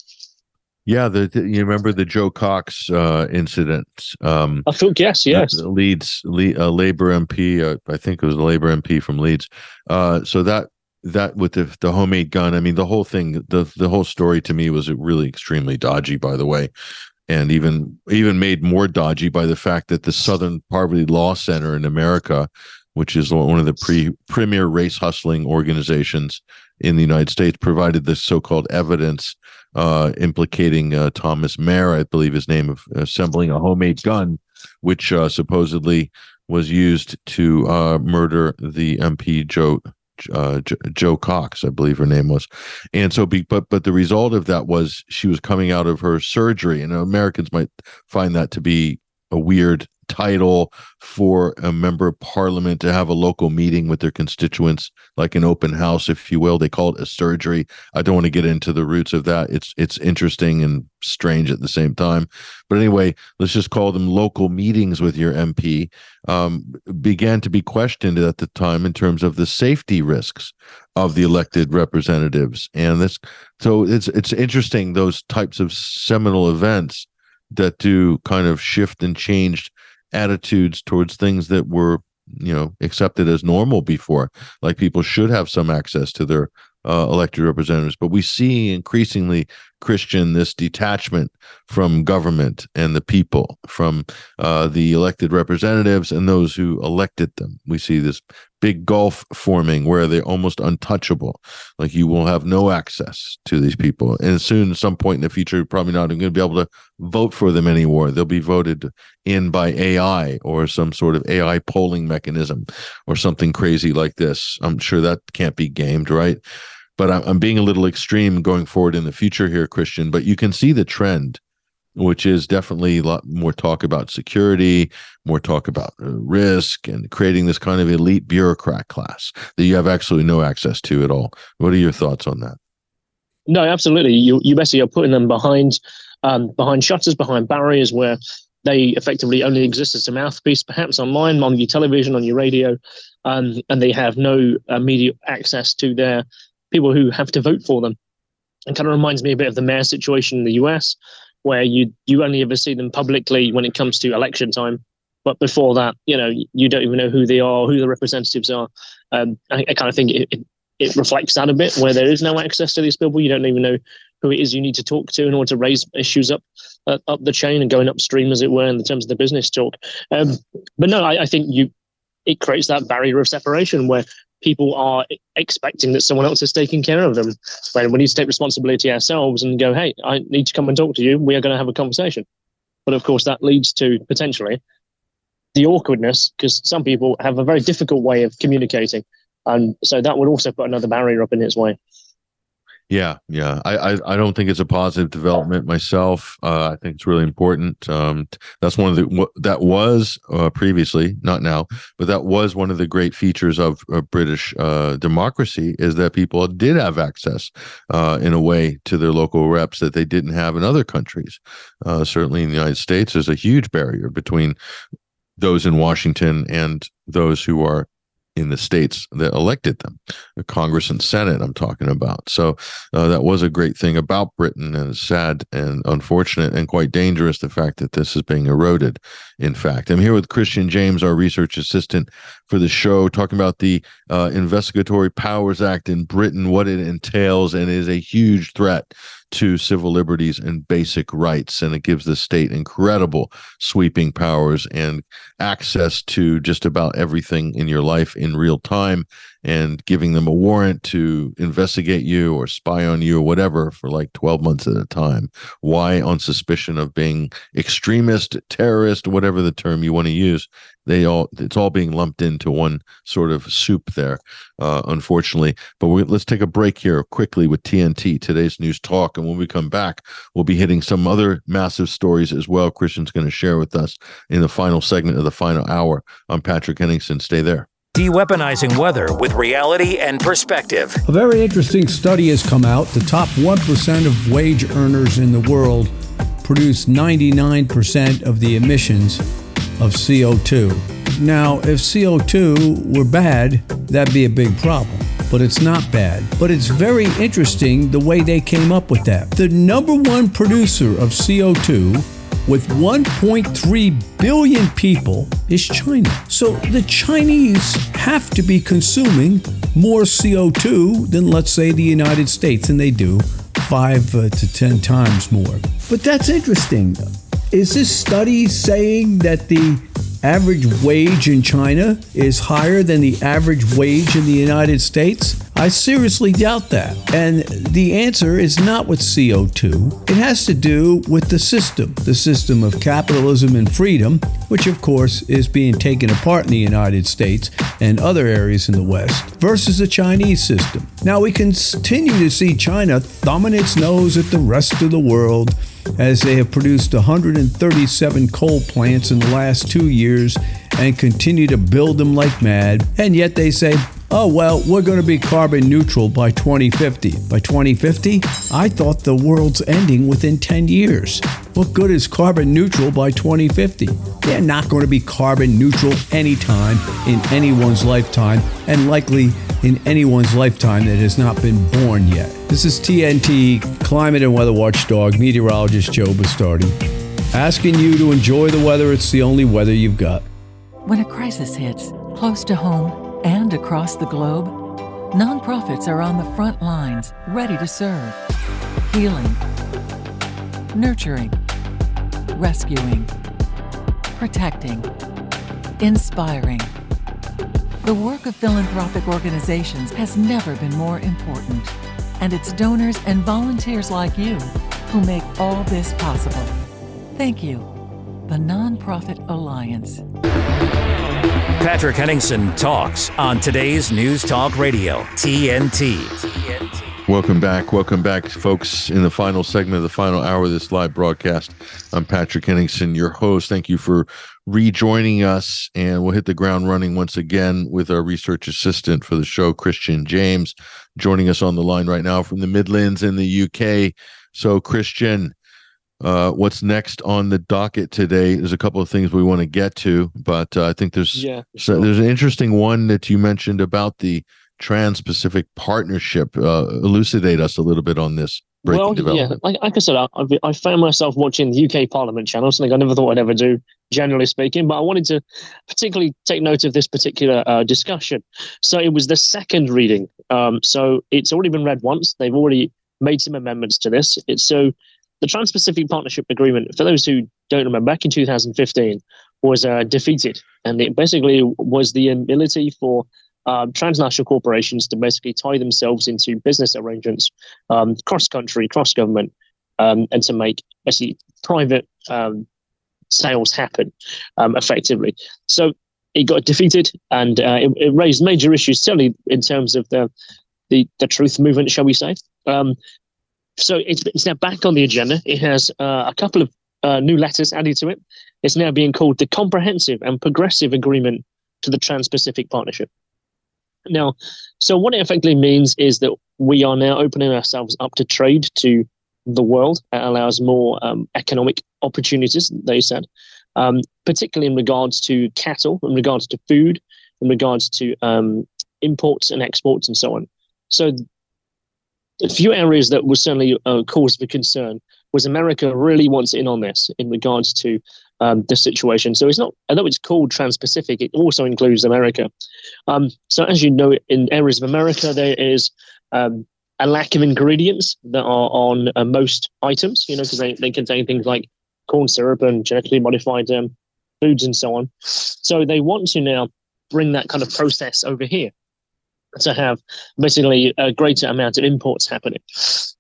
Yeah, the, the, you remember the Jo Cox uh, incident? Um, I think yes, yes. Leeds, Le, uh, Labor MP, uh, I think it was a Labor MP from Leeds. Uh, so that that with the the homemade gun, I mean, the whole thing, the the whole story to me was really extremely dodgy. By the way, and even even made more dodgy by the fact that the Southern Poverty Law Center in America, which is one of the pre, premier race hustling organizations in the United States, provided this so-called evidence uh, implicating uh, Thomas Mair, I believe his name, of assembling a homemade gun, which uh, supposedly was used to uh, murder the MP Jo uh, J- Jo Cox, I believe her name was, and so be, but but the result of that was she was coming out of her surgery, and Americans might find that to be a weird title for a member of parliament to have a local meeting with their constituents like an open house if you will. They call it a surgery. I don't want to get into the roots of that. It's it's interesting and strange at the same time. But anyway let's just call them local meetings with your mp um, began to be questioned at the time in terms of the safety risks of the elected representatives. And this so it's it's interesting those types of seminal events that do kind of shift and changed attitudes towards things that were you know accepted as normal before. Like people should have some access to their uh, elected representatives but we see increasingly Kristian this detachment from government and the people from uh, the elected representatives and those who elected them we see this big gulf forming where they're almost untouchable. Like you will have no access to these people. And soon, at some point in the future, you're probably not even going to be able to vote for them anymore. They'll be voted in by AI or some sort of AI polling mechanism or something crazy like this. I'm sure that can't be gamed, right? But I'm being a little extreme going forward in the future here, Kristian. But you can see the trend which is definitely a lot more talk about security, more talk about uh, risk, and creating this kind of elite bureaucrat class that you have absolutely no access to at all. What are your thoughts on that? No, absolutely. You you basically are putting them behind um, behind shutters, behind barriers where they effectively only exist as a mouthpiece, perhaps online, on your television, on your radio, um, and they have no immediate access to their people who have to vote for them. It kind of reminds me a bit of the mayor situation in the US, where you you only ever see them publicly when it comes to election time. But before that, you know, you don't even know who they are, who the representatives are. Um, I, I kind of think it, it, it reflects that a bit, where there is no access to these people. You don't even know who it is you need to talk to in order to raise issues up uh, up the chain and going upstream, as it were, in the terms of the business talk. Um, but no, I, I think you it creates that barrier of separation where people are expecting that someone else is taking care of them. When we need to take responsibility ourselves and go, hey, I need to come and talk to you. We are going to have a conversation. But of course, that leads to potentially the awkwardness because some people have a very difficult way of communicating. And so that would also put another barrier up in its way. Yeah, yeah. I, I, I don't think it's a positive development myself. Uh, I think it's really important. Um, that's one of the that was uh, previously, not now, but that was one of the great features of, of British uh, democracy is that people did have access uh, in a way to their local reps that they didn't have in other countries. Uh, certainly in the United States, there's a huge barrier between those in Washington and those who are in the states that elected them, the Congress and Senate. I'm talking about. So uh, that was a great thing about Britain, and sad and unfortunate and quite dangerous the fact that this is being eroded. In fact, I'm here with Kristian James, our research assistant for the show, talking about the uh, Investigatory Powers Act in Britain, what it entails, and is a huge threat to civil liberties and basic rights. And it gives the state incredible sweeping powers and access to just about everything in your life in real time and giving them a warrant to investigate you or spy on you or whatever for like 12 months at a time. Why? On suspicion of being extremist, terrorist, whatever the term you want to use they all it's all being lumped into one sort of soup there uh, unfortunately but we, let's take a break here quickly with tnt today's news talk and when we come back we'll be hitting some other massive stories as well Kristian's going to share with us in the final segment of the final hour i'm patrick henningsen stay there De-weaponizing weather with reality and perspective. A very interesting study has come out. The top 1% of wage earners in the world produce 99% of the emissions of CO2. Now, if CO2 were bad, that'd be a big problem. But it's not bad. But it's very interesting the way they came up with that. The number one producer of CO2 with 1.3 billion people is China. So the Chinese have to be consuming more CO2 than, let's say, the United States, and they do five uh, to 10 times more. But that's interesting. Is this study saying that the average wage in China is higher than the average wage in the United States? I seriously doubt that. And the answer is not with CO2. It has to do with the system, the system of capitalism and freedom, which of course is being taken apart in the United States and other areas in the West, versus the Chinese system. Now we continue to see China thumbing its nose at the rest of the world as they have produced 137 coal plants in the last two years and continue to build them like mad. And yet they say, oh, well, we're going to be carbon neutral by 2050. By 2050? I thought the world's ending within 10 years. What good is carbon neutral by 2050? They're not going to be carbon neutral anytime in anyone's lifetime, and likely in anyone's lifetime that has not been born yet. This is TNT climate and weather watchdog meteorologist Joe Bastardi, asking you to enjoy the weather. It's the only weather you've got. When a crisis hits, close to home and across the globe, nonprofits are on the front lines, ready to serve, healing, nurturing, rescuing, protecting, inspiring. The work of philanthropic organizations has never been more important, and it's donors and volunteers like you who make all this possible. Thank you. The Nonprofit Alliance. Patrick Henningsen talks on today's News Talk Radio, TNT. TNT. Welcome back. Welcome back, folks, in the final segment of the final hour of this live broadcast. I'm Patrick Henningsen, your host. Thank you for rejoining us. And we'll hit the ground running once again with our research assistant for the show, Kristian James, joining us on the line right now from the Midlands in the UK. So, Kristian, uh, what's next on the docket today? There's a couple of things we want to get to, but uh, I think there's Yeah, so there's an interesting one that you mentioned about the Trans-Pacific Partnership. Uh, elucidate us a little bit on this well, yeah, like, like I said, I, I found myself watching the UK Parliament channel, something I never thought I'd ever do, generally speaking. But I wanted to particularly take note of this particular uh, discussion. So it was the second reading. Um, so it's already been read once. They've already made some amendments to this. It's so the Trans-Pacific Partnership Agreement. For those who don't remember, back in 2015 was uh, defeated, and it basically was the ability for um, transnational corporations to basically tie themselves into business arrangements um, cross country, cross government, um, and to make basically private um, sales happen um, effectively. So it got defeated, and uh, it, it raised major issues, certainly in terms of the the, the truth movement, shall we say. Um, so it's, it's now back on the agenda. It has uh, a couple of uh, new letters added to it. It's now being called the Comprehensive and Progressive Agreement to the Trans Pacific Partnership. Now, so what it effectively means is that we are now opening ourselves up to trade to the world. It allows more um, economic opportunities, they said, um, particularly in regards to cattle, in regards to food, in regards to um, imports and exports, and so on. So, a few areas that were certainly a cause for concern was America really wants in on this in regards to um, the situation. So it's not, although it's called Trans-Pacific, it also includes America. Um, so as you know, in areas of America, there is um, a lack of ingredients that are on uh, most items, you know, because they, they contain things like corn syrup and genetically modified um, foods and so on. So they want to now bring that kind of process over here to have basically a greater amount of imports happening.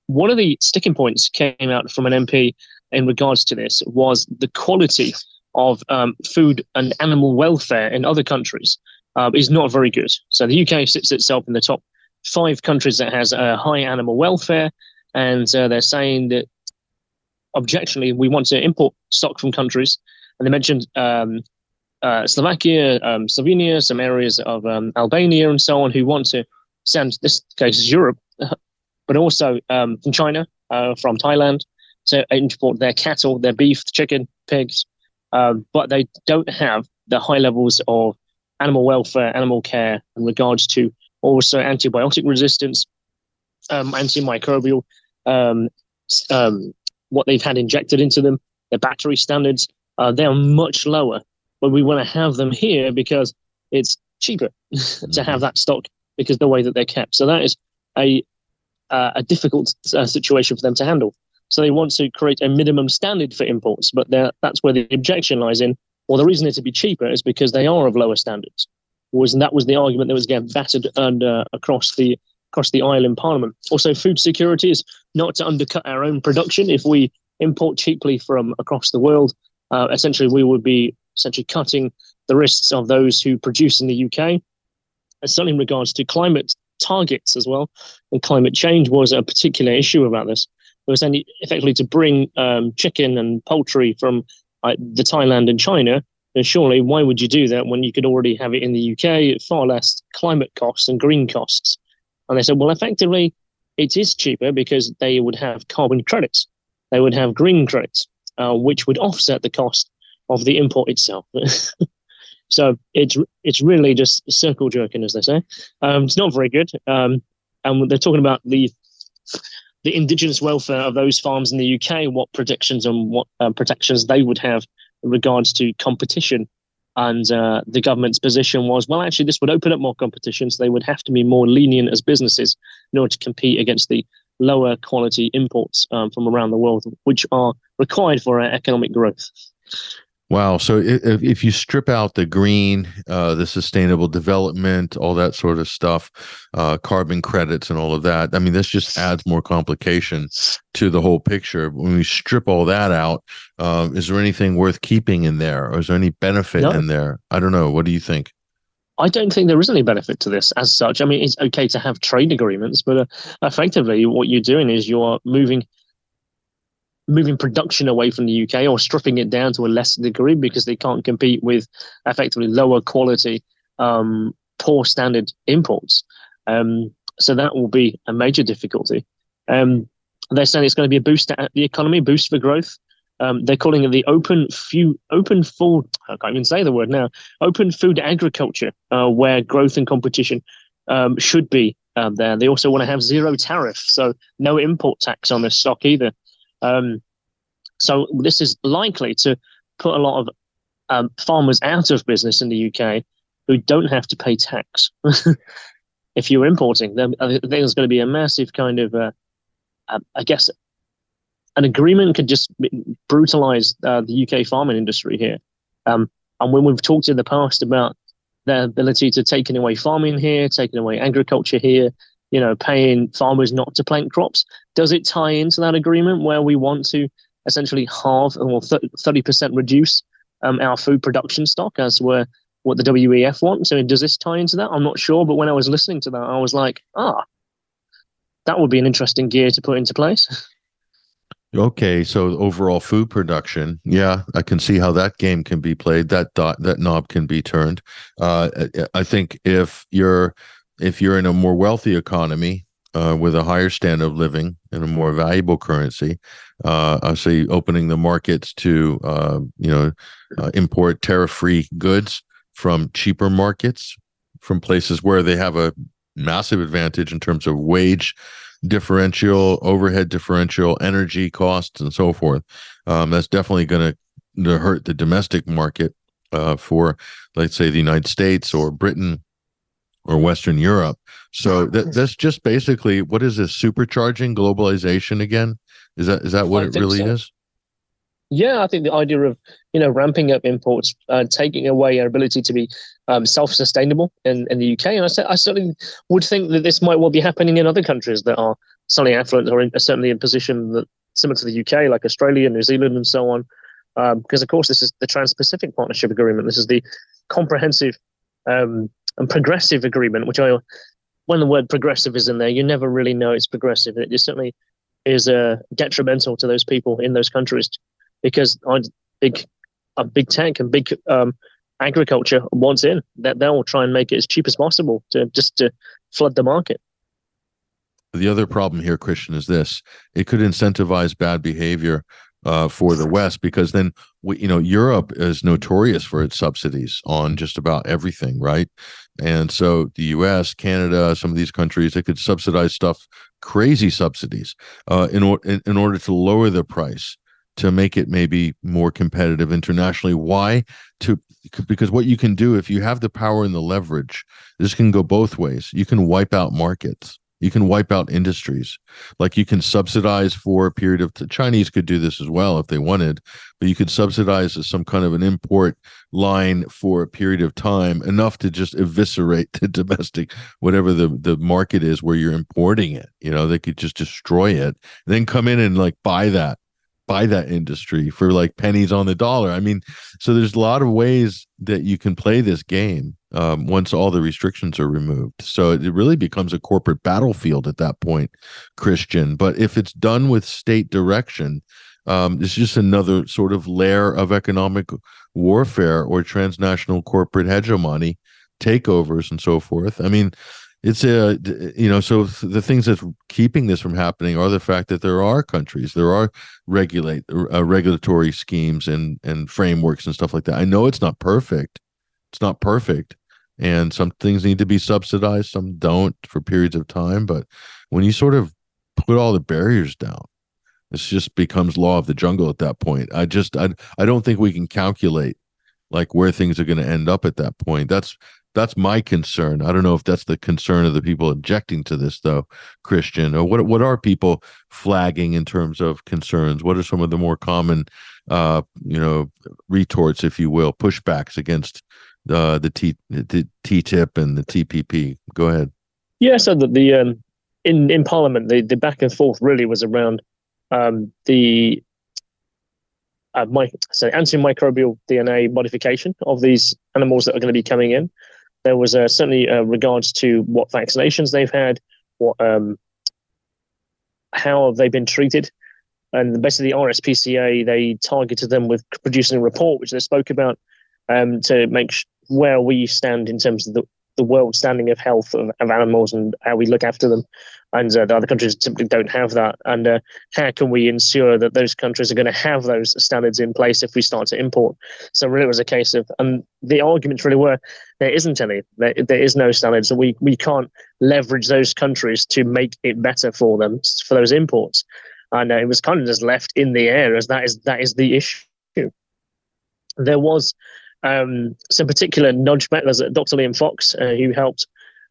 One of the sticking points came out from an MP in regards to this was the quality of um, food and animal welfare in other countries uh, is not very good. So the UK sits itself in the top five countries that has a high animal welfare, and uh, they're saying that objectionably we want to import stock from countries, and they mentioned um, uh, Slovakia, um, Slovenia, some areas of um, Albania, and so on, who want to send this case is Europe, but also um, from China, uh, from Thailand, to import their cattle, their beef, chicken, pigs, um, but they don't have the high levels of animal welfare, animal care in regards to also antibiotic resistance, um, antimicrobial, um, um, what they've had injected into them, their battery standards, uh, they are much lower. But we want to have them here because it's cheaper to have that stock because the way that they're kept. So that is a uh, a difficult uh, situation for them to handle. So they want to create a minimum standard for imports, but that's where the objection lies in. Well, the reason it to be cheaper is because they are of lower standards. Was and that was the argument that was getting battered and uh, across the across the aisle in Parliament. Also, food security is not to undercut our own production. If we import cheaply from across the world, uh, essentially we would be essentially cutting the risks of those who produce in the UK. And certainly in regards to climate targets as well, and climate change was a particular issue about this. Was only effectively to bring um, chicken and poultry from uh, the Thailand and China. Surely, why would you do that when you could already have it in the UK at far less climate costs and green costs? And they said, well, effectively, it is cheaper because they would have carbon credits, they would have green credits, uh, which would offset the cost of the import itself. so it's it's really just circle jerking, as they say. Um, it's not very good. Um, and they're talking about the the indigenous welfare of those farms in the UK, what predictions and what uh, protections they would have in regards to competition. And uh, the government's position was, well, actually, this would open up more competition, so they would have to be more lenient as businesses in order to compete against the lower quality imports um, from around the world, which are required for our economic growth. Wow. So if, if you strip out the green, uh, the sustainable development, all that sort of stuff, uh, carbon credits and all of that, I mean, this just adds more complication to the whole picture. When we strip all that out, uh, is there anything worth keeping in there or is there any benefit no. in there? I don't know. What do you think? I don't think there is any benefit to this as such. I mean, it's okay to have trade agreements, but uh, effectively, what you're doing is you're moving moving production away from the UK or stripping it down to a lesser degree because they can't compete with effectively lower quality, um, poor standard imports. Um, so that will be a major difficulty. Um, they're saying it's going to be a boost to the economy, boost for growth. Um, they're calling it the open food, open food. I can't even say the word now. Open food agriculture, uh, where growth and competition um, should be um, there. They also want to have zero tariff, so no import tax on this stock either. Um, so this is likely to put a lot of um, farmers out of business in the UK who don't have to pay tax. if you're importing, then think there's going to be a massive kind of, uh, uh, I guess, an agreement could just brutalize uh, the UK farming industry here. Um, and when we've talked in the past about their ability to taking away farming here, taking away agriculture here, you know, paying farmers not to plant crops. Does it tie into that agreement where we want to essentially halve or 30% reduce um, our food production stock as were what the WEF wants? So does this tie into that? I'm not sure, but when I was listening to that, I was like, ah, that would be an interesting gear to put into place. Okay, so overall food production, yeah, I can see how that game can be played. That dot, that knob can be turned. Uh, I think if you're if you're in a more wealthy economy uh, with a higher standard of living and a more valuable currency, uh, I say opening the markets to uh, you know uh, import tariff-free goods from cheaper markets, from places where they have a massive advantage in terms of wage differential, overhead differential, energy costs, and so forth. Um, that's definitely going to hurt the domestic market uh, for, let's say, the United States or Britain or Western Europe. So that, that's just basically what is this supercharging globalization again? Is that is that what I it really so. is? Yeah, I think the idea of you know ramping up imports, uh, taking away our ability to be um, self-sustainable in, in the UK, and I, I certainly would think that this might well be happening in other countries that are slightly affluent or in, certainly in position that similar to the UK, like Australia, New Zealand, and so on. Um, because of course this is the Trans-Pacific Partnership Agreement. This is the comprehensive um, and progressive agreement, which I, when the word progressive is in there, you never really know it's progressive. It just certainly is uh, detrimental to those people in those countries because big a big tech and big um, agriculture wants in that they'll try and make it as cheap as possible to just to flood the market. The other problem here, Kristian, is this: it could incentivize bad behavior uh, for the West because then we, you know Europe is notorious for its subsidies on just about everything, right? And so the U.S., Canada, some of these countries, they could subsidize stuff, crazy subsidies, uh, in, or, in in order to lower the price to make it maybe more competitive internationally. Why? To because what you can do if you have the power and the leverage, this can go both ways. You can wipe out markets you can wipe out industries. Like you can subsidize for a period of the Chinese could do this as well if they wanted, but you could subsidize some kind of an import line for a period of time enough to just eviscerate the domestic whatever the the market is where you're importing it. You know, they could just destroy it, then come in and like buy that buy that industry for like pennies on the dollar. I mean, so there's a lot of ways that you can play this game um, once all the restrictions are removed. So it really becomes a corporate battlefield at that point, Kristian. But if it's done with state direction, um, it's just another sort of layer of economic warfare or transnational corporate hegemony, takeovers, and so forth. I mean, it's a you know so the things that's keeping this from happening are the fact that there are countries there are regulate uh, regulatory schemes and and frameworks and stuff like that. I know it's not perfect. It's not perfect. And some things need to be subsidized some don't for periods of time. But when you sort of put all the barriers down this just becomes law of the jungle at that point. I just i, I don't think we can calculate like where things are going to end up at that point. That's that's my concern. I don't know if that's the concern of the people objecting to this, though, Kristian. Or what what are people flagging in terms of concerns? What are some of the more common, uh, you know, retorts, if you will, pushbacks against uh, the T the TTIP and the TPP? Go ahead. Yeah, so the, the um, in in Parliament, the the back and forth really was around um, the uh, my, so antimicrobial DNA modification of these animals that are going to be coming in. There was uh, certainly uh, regards to what vaccinations they've had, what um, how have they been treated, and basically the RSPCA they targeted them with producing a report which they spoke about um, to make sh- where we stand in terms of the, the world standing of health of, of animals and how we look after them. And uh, the other countries simply don't have that. And uh, how can we ensure that those countries are going to have those standards in place if we start to import? So really, it was a case of, and the arguments really were, there isn't any. There, there is no standards, and we we can't leverage those countries to make it better for them for those imports. And uh, it was kind of just left in the air as that is that is the issue. There was um, some particular nudge. There's Dr. Liam Fox uh, who helped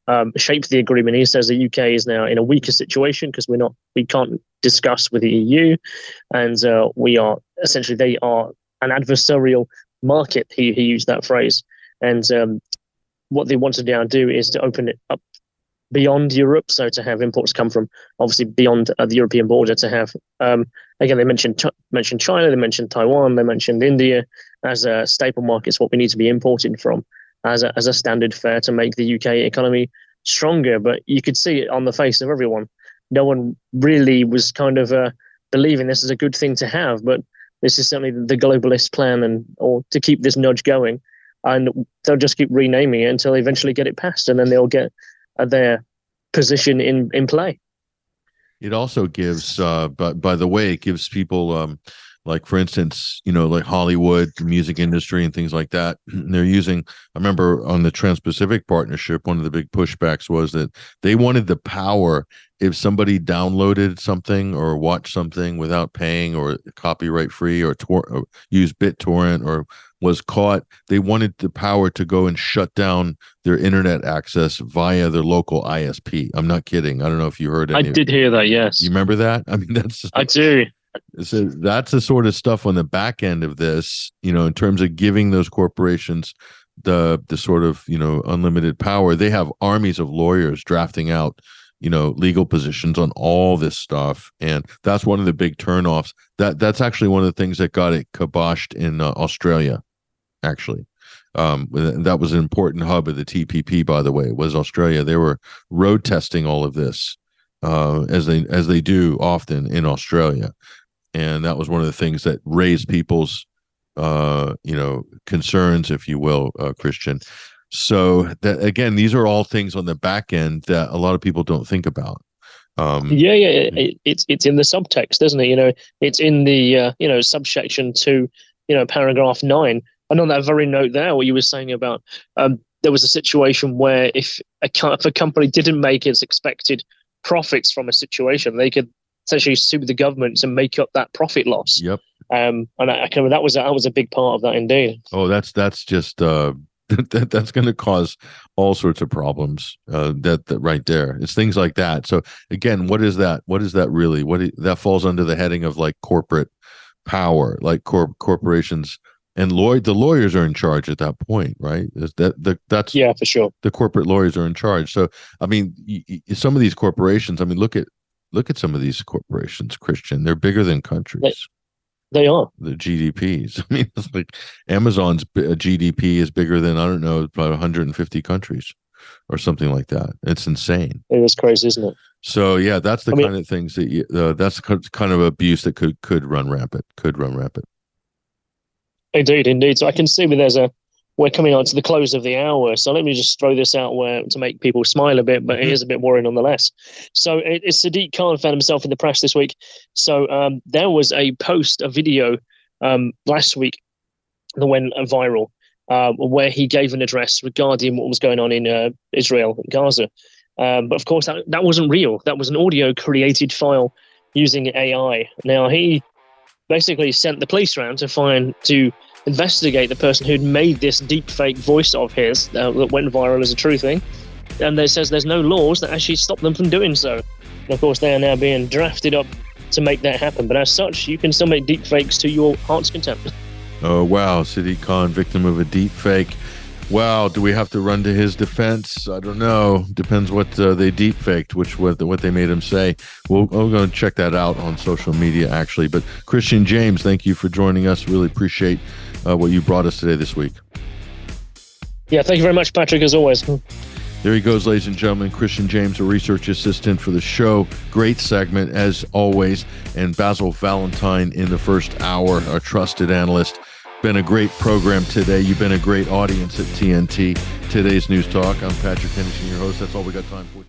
um, shape the agreement. He says the UK is now in a weaker situation because we're not, we can't discuss with the EU, and uh, we are essentially they are an adversarial market. He he used that phrase, and um, what they want to now do is to open it up beyond Europe, so to have imports come from obviously beyond uh, the European border. To have um, again, they mentioned mentioned China, they mentioned Taiwan, they mentioned India as a staple markets. What we need to be importing from as a as a standard fare to make the UK economy stronger. But you could see it on the face of everyone. No one really was kind of uh, believing this is a good thing to have, but this is certainly the globalist plan, and or to keep this nudge going, and they'll just keep renaming it until they eventually get it passed, and then they'll get their position in in play. It also gives, uh, but by the way, it gives people, um, like for instance, you know, like Hollywood, the music industry, and things like that. They're using. I remember on the Trans-Pacific Partnership, one of the big pushbacks was that they wanted the power if somebody downloaded something or watched something without paying or copyright free or, tor- or use BitTorrent or was caught, they wanted the power to go and shut down their internet access via their local ISP. I'm not kidding. I don't know if you heard. I did hear that. Yes. You remember that? I mean, that's. I do. So that's the sort of stuff on the back end of this. You know, in terms of giving those corporations the the sort of you know unlimited power, they have armies of lawyers drafting out you know legal positions on all this stuff and that's one of the big turnoffs that that's actually one of the things that got it kiboshed in uh, australia actually um, that was an important hub of the tpp by the way was australia they were road testing all of this uh, as they as they do often in australia and that was one of the things that raised people's uh, you know concerns if you will uh, Kristian so that again, these are all things on the back end that a lot of people don't think about. Um, yeah, yeah, it, it's it's in the subtext, doesn't it? You know, it's in the uh, you know subsection to you know, paragraph nine. And on that very note there, what you were saying about um, there was a situation where if a, if a company didn't make its expected profits from a situation, they could essentially sue the government to make up that profit loss. Yep. Um, and I, I can, that was that was a big part of that indeed. Oh, that's that's just uh, that that's going to cause all sorts of problems uh, that that right there it's things like that so again what is that what is that really what that falls under the heading of like corporate power like corp corporations and Lloyd the lawyers are in charge at that point right is that the, that's yeah for sure the corporate lawyers are in charge so i mean some of these corporations i mean look at look at some of these corporations Kristian they're bigger than countries They are the GDPs. I mean, it's like Amazon's GDP is bigger than I don't know, probably 150 countries or something like that. It's insane. It is crazy, isn't it? So yeah, that's the I kind mean, of things that you, uh, that's kind of abuse that could could run rampant. Could run rampant. Indeed, indeed. So I can see there's a we're coming on to the close of the hour. So let me just throw this out where to make people smile a bit, but it mm-hmm. is a bit worrying nonetheless. So it, it's Sadiq Khan found himself in the press this week. So um, there was a post, a video um, last week that went viral uh, where he gave an address regarding what was going on in uh, Israel, Gaza. Um, but of course, that, that wasn't real. That was an audio created file using AI. Now, he basically sent the police around to find, to investigate the person who'd made this deep fake voice of his uh, that went viral as a true thing. And it says there's no laws that actually stop them from doing so. And of course, they are now being drafted up to make that happen. But as such, you can still make deep fakes to your heart's content. Oh, wow. Sadiq Khan, victim of a deep fake. Wow, do we have to run to his defense? I don't know. Depends what uh, they deep faked, which what, what they made him say. We'll, we're going to check that out on social media, actually. But Kristian James, thank you for joining us. Really appreciate uh, what you brought us today this week. Yeah, thank you very much, Patrick, as always. There he goes, ladies and gentlemen. Kristian James, a research assistant for the show. Great segment, as always. And Basil Valentine in the first hour, a trusted analyst. Been a great program today. You've been a great audience at TNT. Today's News Talk. I'm Patrick Henningsen, your host. That's all we got time for.